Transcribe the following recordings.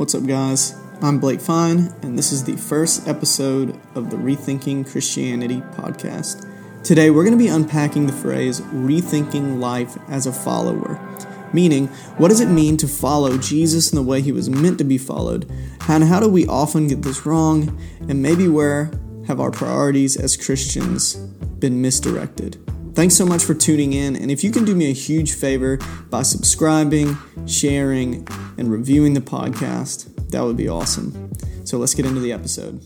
What's up, guys? I'm Blake Fine, and this is the first episode of the Rethinking Christianity podcast. Today, we're going to be unpacking the phrase rethinking life as a follower. Meaning, what does it mean to follow Jesus in the way he was meant to be followed? And how do we often get this wrong? And maybe where have our priorities as Christians been misdirected? Thanks so much for tuning in. And if you can do me a huge favor by subscribing, sharing, and reviewing the podcast, that would be awesome. So let's get into the episode.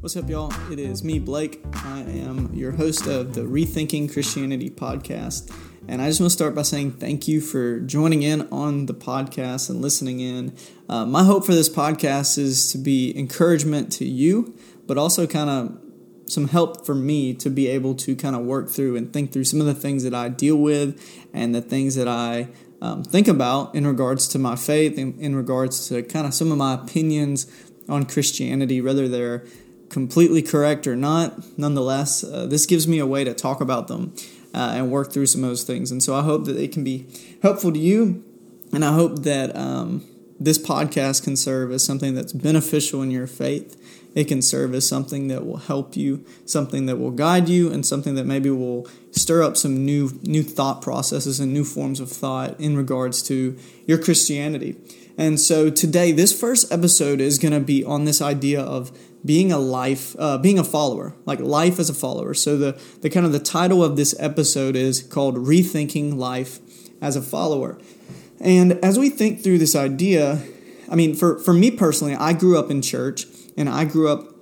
What's up, y'all? It is me, Blake. I am your host of the Rethinking Christianity podcast. And I just want to start by saying thank you for joining in on the podcast and listening in. Uh, my hope for this podcast is to be encouragement to you, but also kind of some help for me to be able to kind of work through and think through some of the things that I deal with and the things that I um, think about in regards to my faith, in, in regards to kind of some of my opinions on Christianity, whether they're completely correct or not. Nonetheless, uh, this gives me a way to talk about them uh, and work through some of those things. And so I hope that it can be helpful to you, and I hope that um, this podcast can serve as something that's beneficial in your faith. It can serve as something that will help you, something that will guide you, and something that maybe will stir up some new new thought processes and new forms of thought in regards to your Christianity. And so today, this first episode is going to be on this idea of being a life, uh, being a follower, like life as a follower. So the the kind of the title of this episode is called "Rethinking Life as a Follower." And as we think through this idea, I mean, for for me personally, I grew up in church, and I grew up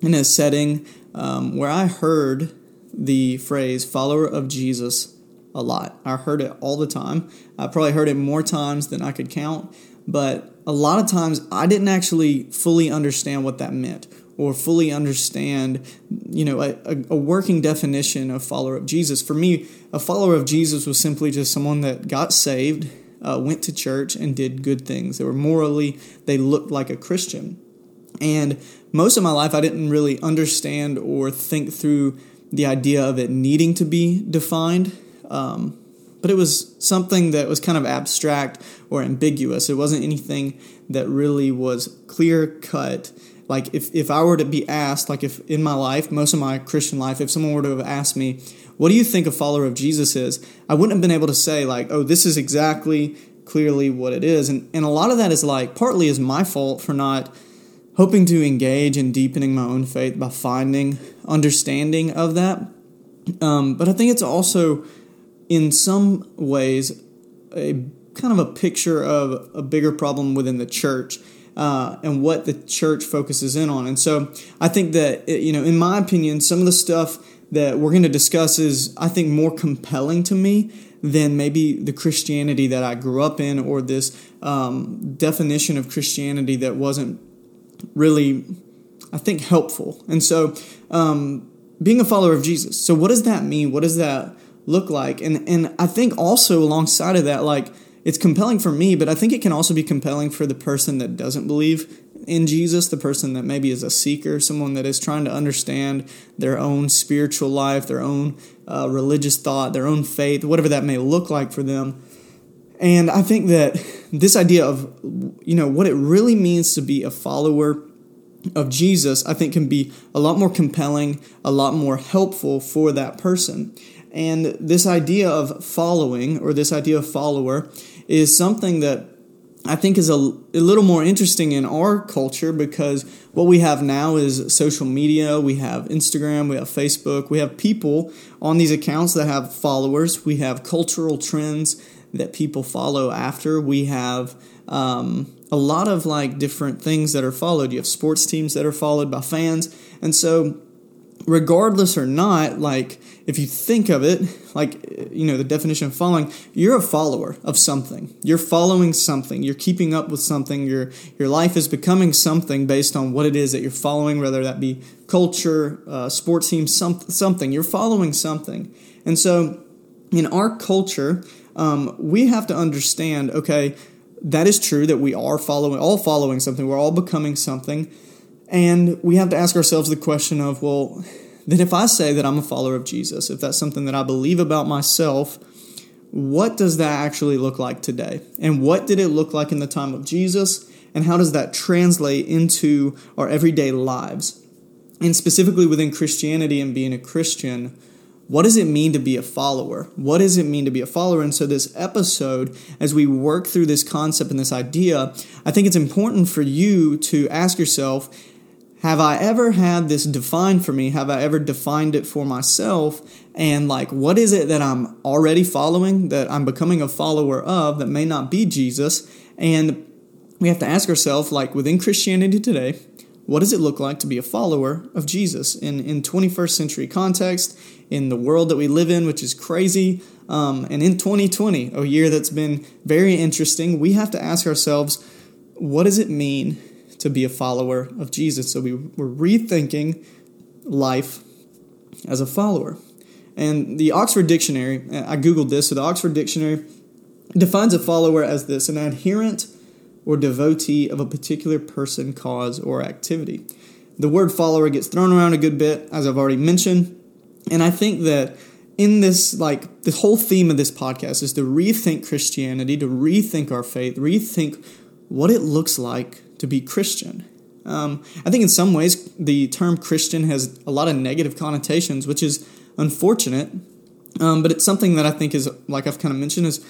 in a setting um, where I heard the phrase "follower of Jesus" a lot. I heard it all the time. I probably heard it more times than I could count. But a lot of times I didn't actually fully understand what that meant or fully understand, you know, a, a, working definition of follower of Jesus. For me, a follower of Jesus was simply just someone that got saved, uh, went to church, and did good things. They were morally, they looked like a Christian. And most of my life, I didn't really understand or think through the idea of it needing to be defined. Um, but it was something that was kind of abstract or ambiguous. It wasn't anything that really was clear cut like if, if I were to be asked, like if in my life, most of my Christian life, if someone were to have asked me, what do you think a follower of Jesus is? I wouldn't have been able to say like, oh, this is exactly clearly what it is. And and a lot of that is like partly is my fault for not hoping to engage in deepening my own faith by finding understanding of that. Um, but I think it's also in some ways a kind of a picture of a bigger problem within the church uh, and what the church focuses in on. And so I think that, you know, in my opinion, some of the stuff that we're going to discuss is, I think, more compelling to me than maybe the Christianity that I grew up in or this um, definition of Christianity that wasn't really, I think, helpful. And so, um, being a follower of Jesus. So, what does that mean? What does that look like? And and I think also alongside of that, like it's compelling for me, but I think it can also be compelling for the person that doesn't believe in Jesus, the person that maybe is a seeker, someone that is trying to understand their own spiritual life, their own uh, religious thought, their own faith, whatever that may look like for them. And I think that this idea of, you know, what it really means to be a follower of Jesus, I think can be a lot more compelling, a lot more helpful for that person. And this idea of following, or this idea of follower, is something that I think is a, a little more interesting in our culture because what we have now is social media. We have Instagram, we have Facebook, we have people on these accounts that have followers. We have cultural trends that people follow after. We have um, a lot of like different things that are followed. You have sports teams that are followed by fans. And so regardless or not, like if you think of it, like you know, the definition of following, you're a follower of something. You're following something. You're keeping up with something. Your your life is becoming something based on what it is that you're following, whether that be culture, uh, sports team, some, something. You're following something, and so in our culture, um, we have to understand. Okay, that is true that we are following, all following something. We're all becoming something and we have to ask ourselves the question of, well, then if I say that I'm a follower of Jesus, if that's something that I believe about myself, what does that actually look like today? And what did it look like in the time of Jesus? And how does that translate into our everyday lives? And specifically within Christianity and being a Christian, what does it mean to be a follower? What does it mean to be a follower? And so, this episode, as we work through this concept and this idea, I think it's important for you to ask yourself have I ever had this defined for me? Have I ever defined it for myself? And like, what is it that I'm already following, that I'm becoming a follower of, that may not be Jesus? And we have to ask ourselves, like, within Christianity today, what does it look like to be a follower of Jesus in, in 21st century context, in the world that we live in, which is crazy, um, and in 2020, a year that's been very interesting, we have to ask ourselves, what does it mean to be a follower of Jesus. So we were rethinking life as a follower. And the Oxford Dictionary, I Googled this, so the Oxford Dictionary defines a follower as this an adherent or devotee of a particular person, cause, or activity. The word follower gets thrown around a good bit, as I've already mentioned. And I think that in this, like, the whole theme of this podcast is to rethink Christianity, to rethink our faith, rethink what it looks like to be Christian. Um, I think in some ways the term Christian has a lot of negative connotations, which is unfortunate. Um, but it's something that I think is, like I've kind of mentioned, is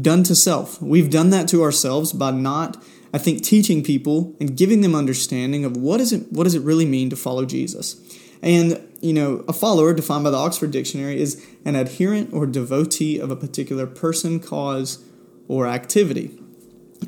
done to self. We've done that to ourselves by not, I think, teaching people and giving them understanding of what is it, what does it really mean to follow Jesus. And you know, a follower defined by the Oxford Dictionary is an adherent or devotee of a particular person, cause, or activity.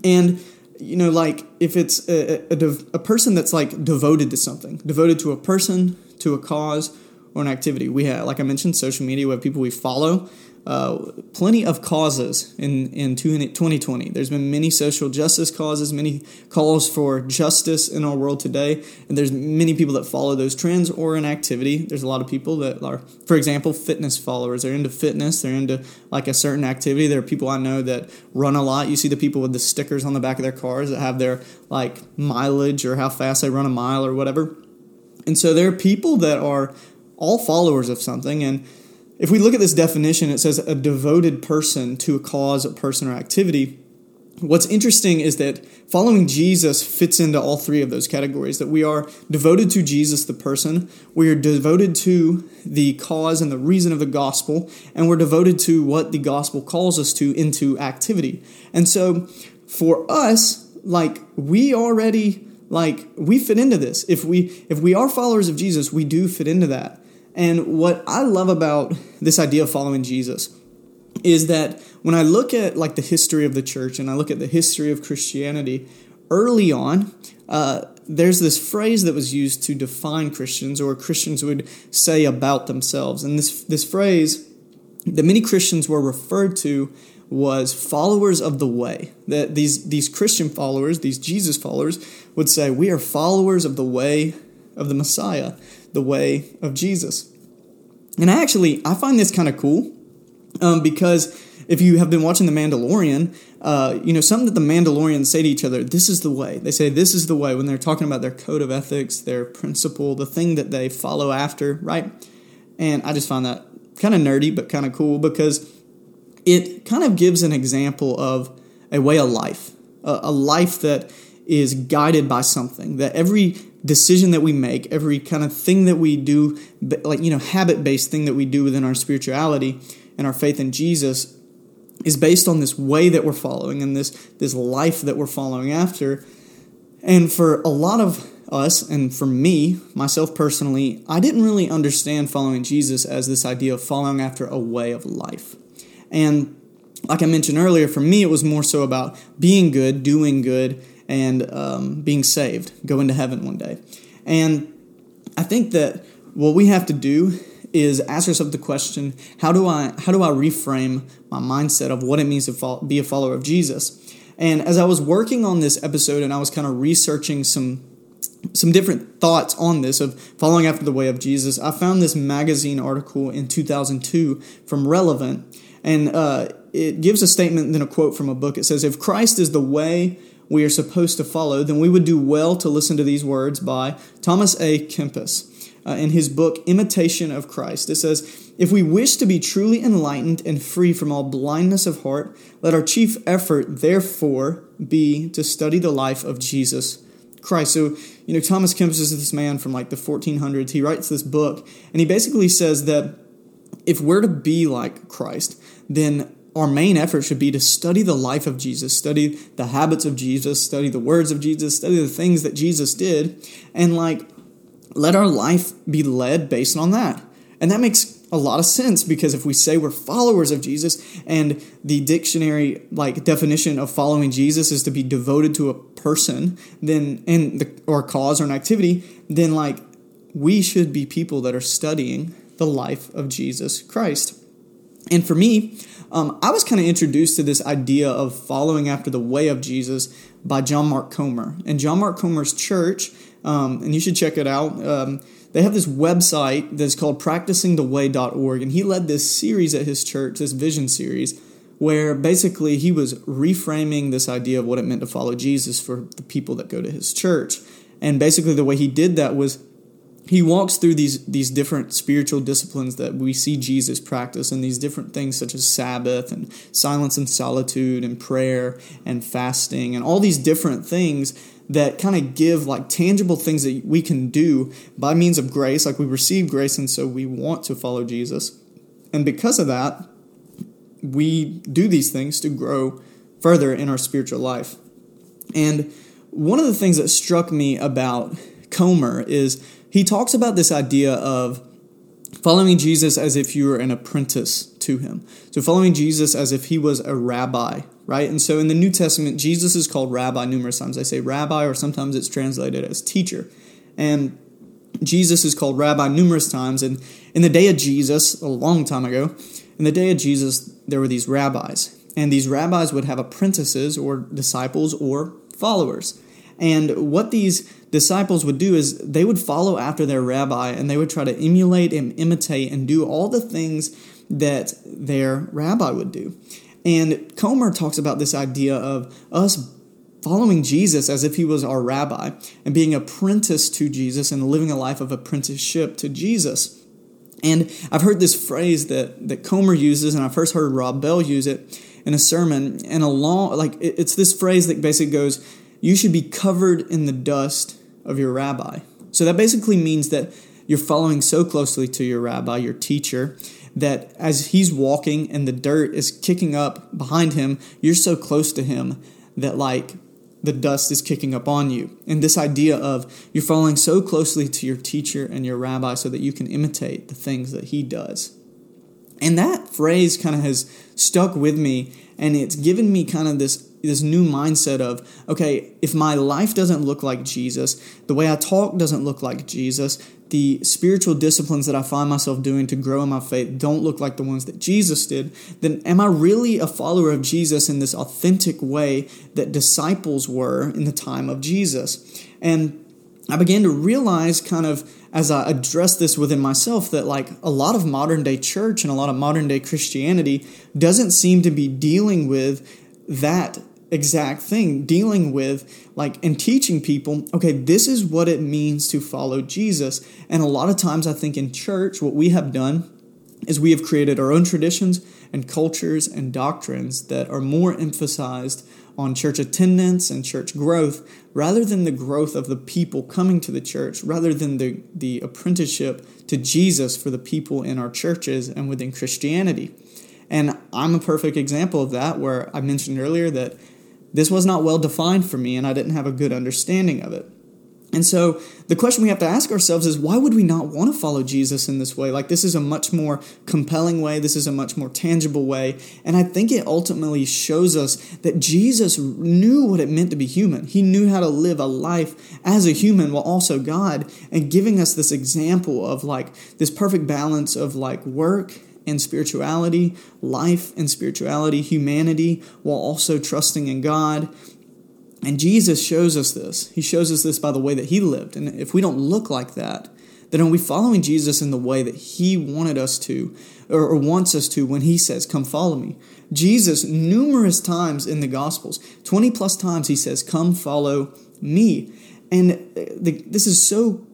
And you know, like if it's a, a, a, person that's like devoted to something, devoted to a person, to a cause, or an activity. We have, like I mentioned, social media. We have people we follow uh, plenty of causes in, in 2020. There's been many social justice causes, many calls for justice in our world today, and there's many people that follow those trends or an activity. There's a lot of people that are, for example, fitness followers. They're into fitness, they're into like a certain activity. There are people I know that run a lot. You see the people with the stickers on the back of their cars that have their like mileage or how fast they run a mile or whatever. And so there are people that are all followers of something and if we look at this definition, it says a devoted person to a cause, a person, or activity. What's interesting is that following Jesus fits into all three of those categories that we are devoted to Jesus, the person, we are devoted to the cause and the reason of the gospel, and we're devoted to what the gospel calls us to into activity. And so for us, like we already like we fit into this. If we if we are followers of Jesus, we do fit into that. And what I love about this idea of following Jesus is that when I look at like the history of the church and I look at the history of Christianity, early on, uh, there's this phrase that was used to define Christians or Christians would say about themselves. And this, this phrase that many Christians were referred to was followers of the way. That these, these Christian followers, these Jesus followers, would say, We are followers of the way of the Messiah the way of Jesus. And I actually, I find this kind of cool um, because if you have been watching The Mandalorian, uh, you know, something that the Mandalorians say to each other, this is the way. They say, this is the way when they're talking about their code of ethics, their principle, the thing that they follow after, right? And I just find that kind of nerdy, but kind of cool because it kind of gives an example of a way of life, a, a life that is guided by something, that every decision that we make, every kind of thing that we do, like, you know, habit based thing that we do within our spirituality and our faith in Jesus is based on this way that we're following and this, this life that we're following after. And for a lot of us, and for me, myself personally, I didn't really understand following Jesus as this idea of following after a way of life. And like I mentioned earlier, for me, it was more so about being good, doing good, and um, being saved, going to heaven one day. And I think that what we have to do is ask ourselves the question: How do I how do I reframe my mindset of what it means to follow, be a follower of Jesus? And as I was working on this episode and I was kind of researching some some different thoughts on this of following after the way of Jesus, I found this magazine article in 2002 from Relevant, and uh, it gives a statement and then a quote from a book. It says, "If Christ is the way." We are supposed to follow, then we would do well to listen to these words by Thomas à Kempis. uh, in his book, Imitation of Christ. It says, If we wish to be truly enlightened and free from all blindness of heart, let our chief effort, therefore, be to study the life of Jesus Christ. So, you know, Thomas Kempis is this man from like the 1400s. He writes this book, and he basically says that if we're to be like Christ, then our main effort should be to study the life of Jesus, study the habits of Jesus, study the words of Jesus, study the things that Jesus did, and like let our life be led based on that. And that makes a lot of sense because if we say we're followers of Jesus and the dictionary like definition of following Jesus is to be devoted to a person, then in the or cause or an activity, then like we should be people that are studying the life of Jesus Christ. And for me, um, I was kind of introduced to this idea of following after the way of Jesus by John Mark Comer. And John Mark Comer's church, um, and you should check it out. Um, they have this website that's called practicingtheway.org, and he led this series at his church, this vision series, where basically he was reframing this idea of what it meant to follow Jesus for the people that go to his church. And basically, the way he did that was he walks through these these different spiritual disciplines that we see Jesus practice and these different things such as Sabbath and silence and solitude and prayer and fasting and all these different things that kind of give like tangible things that we can do by means of grace. Like we receive grace and so we want to follow Jesus. And because of that we do these things to grow further in our spiritual life. And one of the things that struck me about Comer is he talks about this idea of following Jesus as if you were an apprentice to him. So, following Jesus as if he was a rabbi, right? And so, in the New Testament, Jesus is called rabbi numerous times. I say rabbi, or sometimes it's translated as teacher. And Jesus is called rabbi numerous times. And in the day of Jesus, a long time ago, in the day of Jesus, there were these rabbis. And these rabbis would have apprentices or disciples or followers. And what these disciples would do is they would follow after their rabbi and they would try to emulate and imitate and do all the things that their rabbi would do. And Comer talks about this idea of us following Jesus as if he was our rabbi and being apprenticed to Jesus and living a life of apprenticeship to Jesus. And I've heard this phrase that, that Comer uses, and I first heard Rob Bell use it in a sermon. And along, like it's this phrase that basically goes, "You should be covered in the dust of your rabbi. So that basically means that you're following so closely to your rabbi, your teacher, that as he's walking and the dirt is kicking up behind him, you're so close to him that like the dust is kicking up on you. And this idea of you're following so closely to your teacher and your rabbi so that you can imitate the things that he does. And that phrase kind of has stuck with me and it's given me kind of this this new mindset of okay if my life doesn't look like jesus the way i talk doesn't look like jesus the spiritual disciplines that i find myself doing to grow in my faith don't look like the ones that jesus did then am i really a follower of jesus in this authentic way that disciples were in the time of jesus? And i began to realize kind of as I address this within myself that like a lot of modern day church and a lot of modern day Christianity doesn't seem to be dealing with that exact thing dealing with like and teaching people okay this is what it means to follow Jesus and a lot of times I think in church what we have done is we have created our own traditions and cultures and doctrines that are more emphasized on church attendance and church growth rather than the growth of the people coming to the church, rather than the, the apprenticeship to Jesus for the people in our churches and within Christianity. And I'm a perfect example of that, where I mentioned earlier that this was not well defined for me and I didn't have a good understanding of it. And so the question we have to ask ourselves is why would we not want to follow Jesus in this way? Like, this is a much more compelling way, this is a much more tangible way. And I think it ultimately shows us that Jesus knew what it meant to be human. He knew how to live a life as a human while also God, and giving us this example of like this perfect balance of like work and spirituality, life and spirituality, humanity, while also trusting in God and Jesus shows us this. He shows us this by the way that he lived. And if we don't look like that, then are we following Jesus in the way that he wanted us to or, or, wants us to when he says, Come follow me? Jesus, numerous times in the Gospels, 20 plus times, he says, Come follow me. And the, this is so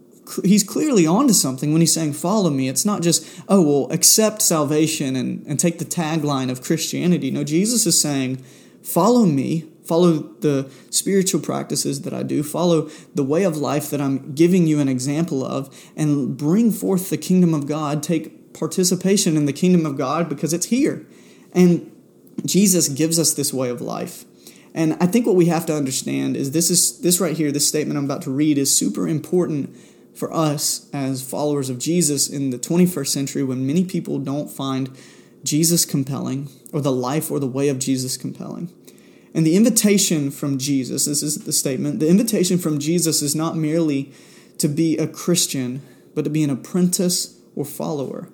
he's clearly onto something when he's saying follow me. It's not just oh well accept salvation and, and take the tagline of christianity. No jesus is saying follow me follow the spiritual practices that i do follow the way of life that i'm giving you an example of and bring forth the kingdom of god. Take participation in the kingdom of god because it's here. And jesus gives us this way of life. And i think what we have to understand is this is this right here this statement i'm about to read is super important for us as followers of Jesus in the 21st century when many people don't find Jesus compelling or the life or the way of Jesus compelling. And the invitation from Jesus, this is the statement, the invitation from Jesus is not merely to be a Christian, but to be an apprentice or follower.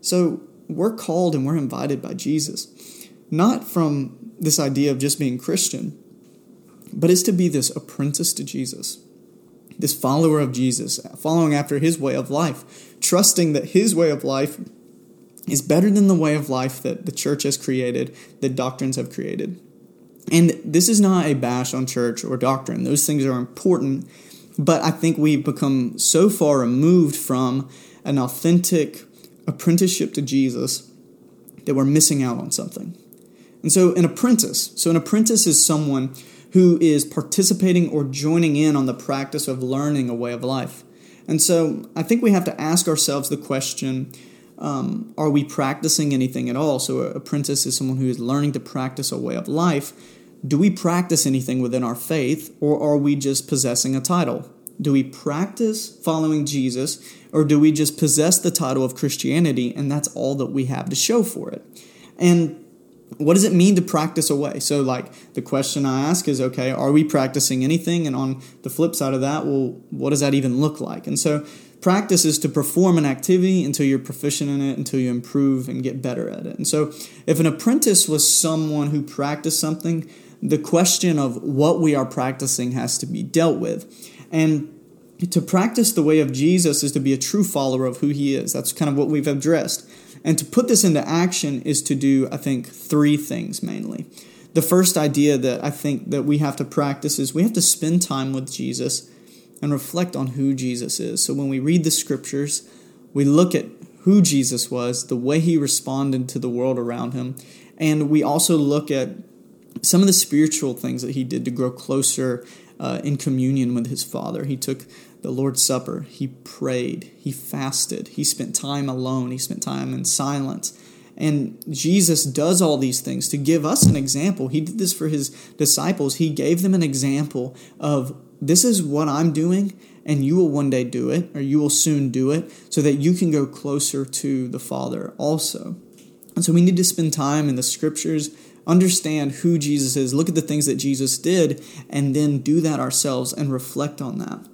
So we're called and we're invited by Jesus, not from this idea of just being Christian, but it's to be this apprentice to Jesus this follower of Jesus, following after his way of life, trusting that his way of life is better than the way of life that the church has created, that doctrines have created. And this is not a bash on church or doctrine. Those things are important, but I think we've become so far removed from an authentic apprenticeship to Jesus that we're missing out on something. And so, an apprentice, so an apprentice is someone who is participating or joining in on the practice of learning a way of life. And so I think we have to ask ourselves the question um, are we practicing anything at all? So, an apprentice is someone who is learning to practice a way of life. Do we practice anything within our faith, or are we just possessing a title? Do we practice following Jesus, or do we just possess the title of Christianity and that's all that we have to show for it? And what does it mean to practice away? So, like, the question I ask is okay, are we practicing anything? And on the flip side of that, well, what does that even look like? And so, practice is to perform an activity until you're proficient in it, until you improve and get better at it. And so, if an apprentice was someone who practiced something, the question of what we are practicing has to be dealt with. And to practice the way of Jesus is to be a true follower of who he is. That's kind of what we've addressed. And to put this into action is to do, I think, three things mainly. The first idea that I think that we have to practice is we have to spend time with Jesus and reflect on who Jesus is. So when we read the scriptures, we look at who Jesus was, the way he responded to the world around him, and we also look at some of the spiritual things that he did to grow closer uh, in communion with his Father. He took the Lord's Supper, he prayed, he fasted, he spent time alone, he spent time in silence. And Jesus does all these things to give us an example. He did this for his disciples. He gave them an example of this is what I'm doing, and you will one day do it, or you will soon do it, so that you can go closer to the Father also. And so we need to spend time in the scriptures understand who Jesus is, look at the things that Jesus did, and then do that ourselves and reflect on that.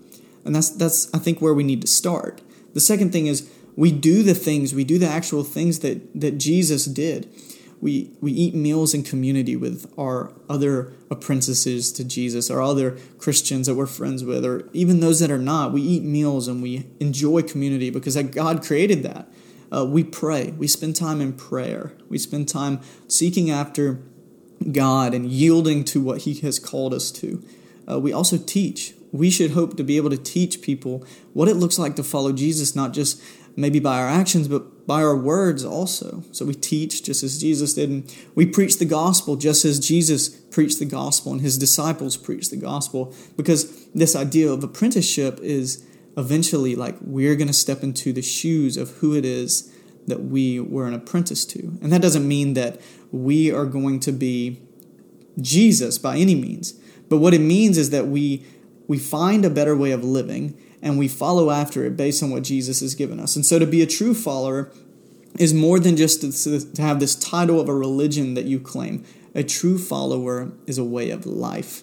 And that's that's I think where we need to start. The second thing is we do the things, we do the actual things that that Jesus did. We we eat meals in community with our other apprentices to Jesus, our other Christians that we're friends with, or even those that are not. We eat meals and we enjoy community because God created that. Uh, we pray. We spend time in prayer. We spend time seeking after God and yielding to what He has called us to. Uh, we also teach. We should hope to be able to teach people what it looks like to follow Jesus, not just maybe by our actions, but by our words also. So we teach just as Jesus did, and we preach the gospel just as Jesus preached the gospel and his disciples preached the gospel. Because this idea of apprenticeship is eventually like we're going to step into the shoes of who it is that we were an apprentice to. And that doesn't mean that we are going to be Jesus by any means. But what it means is that we we find a better way of living and we follow after it based on what Jesus has given us. And so to be a true follower is more than just to, have this title of a religion that you claim. A true follower is a way of life.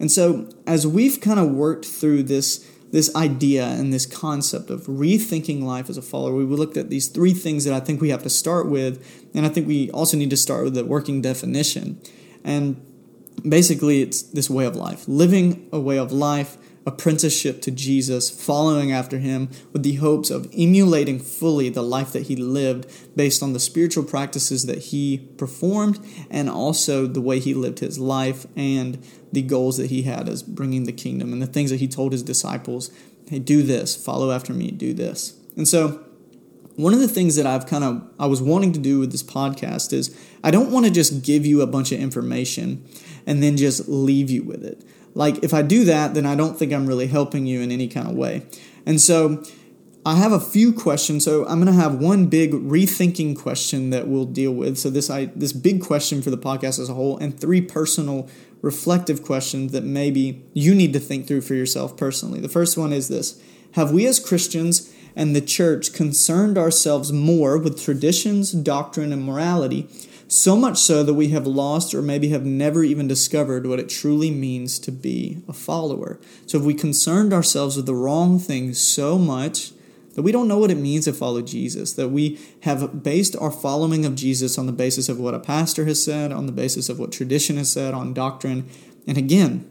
And so as we've kind of worked through this this idea and this concept of rethinking life as a follower, we looked at these three things that I think we have to start with, and I think we also need to start with the working definition. And basically, it's this way of life, living a way of life apprenticeship to Jesus, following after him with the hopes of emulating fully the life that he lived based on the spiritual practices that he performed and also the way he lived his life and the goals that he had as bringing the kingdom and the things that he told his disciples hey, do this, follow after me, do this. And so, one of the things that I've kind of I was wanting to do with this podcast is I don't want to just give you a bunch of information and then just leave you with it. Like if I do that, then I don't think I'm really helping you in any kind of way. And so I have a few questions. So I'm going to have one big rethinking question that we'll deal with. So this I this big question for the podcast as a whole and three personal reflective questions that maybe you need to think through for yourself personally. The first one is this Have we as Christians and the church concerned ourselves more with traditions, doctrine, and morality, so much so that we have lost or maybe have never even discovered what it truly means to be a follower? So, if we concerned ourselves with the wrong things so much? That we don't know what it means to follow Jesus, that we have based our following of Jesus on the basis of what a pastor has said, on the basis of what tradition has said, on doctrine. And again,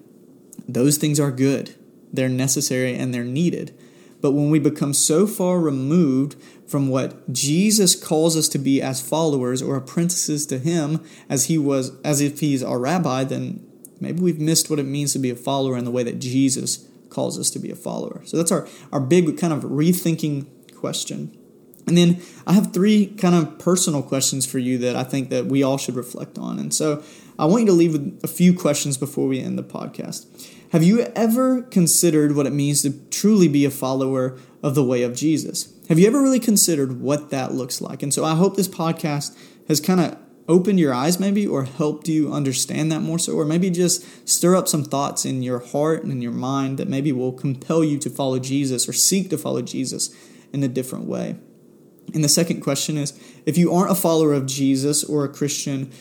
those things are good, they're necessary, and they're needed. But when we become so far removed from what Jesus calls us to be as followers or apprentices to him as he was as if he's our rabbi, then maybe we've missed what it means to be a follower in the way that Jesus calls us to be a follower. So that's our, our big kind of rethinking question. And then I have three kind of personal questions for you that I think that we all should reflect on. And so I want you to leave with a few questions before we end the podcast. Have you ever considered what it means to truly be a follower of the way of Jesus? Have you ever really considered what that looks like? And so I hope this podcast has kind of opened your eyes maybe or helped you understand that more so or maybe just stir up some thoughts in your heart and in your mind that maybe will compel you to follow Jesus or seek to follow Jesus in a different way. And the second question is if you aren't a follower of Jesus or a Christian,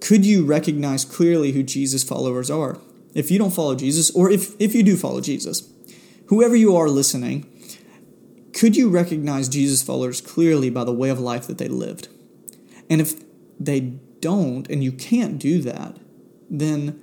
could you recognize clearly who Jesus' followers are? If you don't follow Jesus, or if, if you do follow Jesus, whoever you are listening, could you recognize Jesus' followers clearly by the way of life that they lived? And if they don't, and you can't do that, then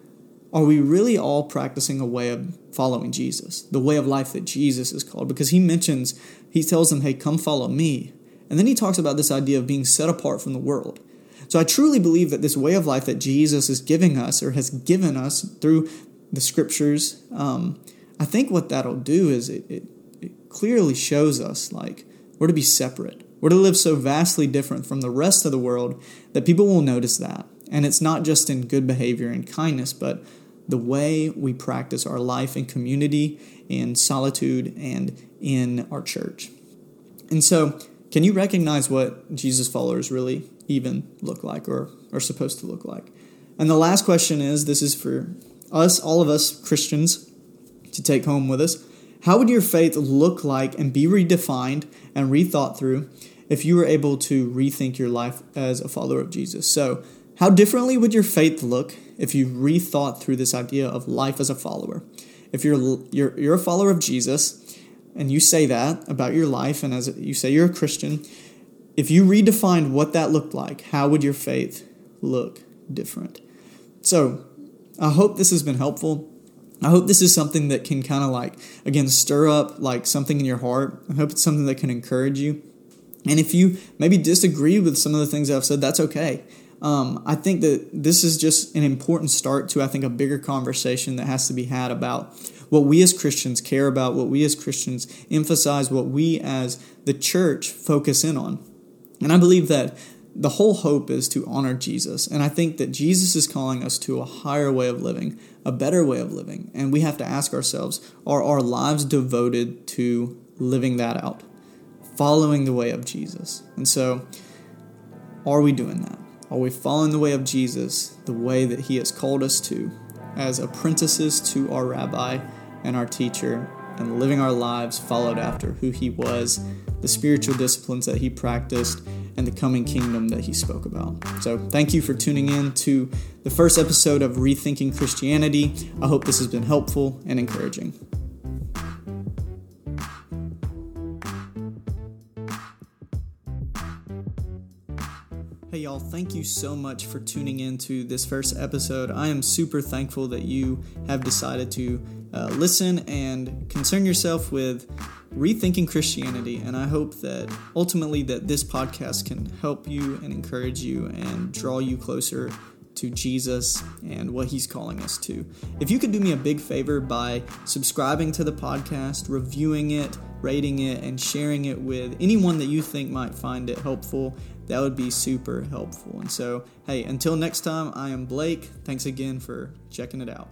are we really all practicing a way of following Jesus, the way of life that Jesus is called? Because he mentions, he tells them, hey, come follow me. And then he talks about this idea of being set apart from the world. So I truly believe that this way of life that Jesus is giving us or has given us through the scriptures, um, I think what that'll do is it, it, it clearly shows us like we're to be separate. We're to live so vastly different from the rest of the world that people will notice that. And it's not just in good behavior and kindness, but the way we practice our life in community, in solitude, and in our church. And so, can you recognize what Jesus followers really even look like or are supposed to look like? And the last question is this is for us, all of us Christians, to take home with us. How would your faith look like and be redefined and rethought through if you were able to rethink your life as a follower of Jesus? So, how differently would your faith look if you rethought through this idea of life as a follower? If you're you're, you're a follower of Jesus and you say that about your life and as you say you're a Christian, if you redefined what that looked like, how would your faith look different? So, I hope this has been helpful. I hope this is something that can kind of like, again, stir up like something in your heart. I hope it's something that can encourage you. And if you maybe disagree with some of the things I've said, that's okay. Um, I think that this is just an important start to, I think, a bigger conversation that has to be had about what we as Christians care about, what we as Christians emphasize, what we as the church focus in on. And I believe that the whole hope is to honor Jesus. And I think that Jesus is calling us to a higher way of living, a better way of living. And we have to ask ourselves are our lives devoted to living that out, following the way of Jesus? And so, are we doing that? Are we following the way of Jesus, the way that He has called us to, as apprentices to our rabbi and our teacher, and living our lives followed after who He was, the spiritual disciplines that He practiced? And the coming kingdom that he spoke about. So, thank you for tuning in to the first episode of Rethinking Christianity. I hope this has been helpful and encouraging. Hey, y'all, thank you so much for tuning in to this first episode. I am super thankful that you have decided to uh, listen and concern yourself with rethinking Christianity. And I hope that ultimately that this podcast can help you and encourage you and draw you closer to Jesus and what he's calling us to. If you could do me a big favor by subscribing to the podcast, reviewing it, rating it, and sharing it with anyone that you think might find it helpful, that would be super helpful. And so, hey, until next time, I am Blake. Thanks again for checking it out.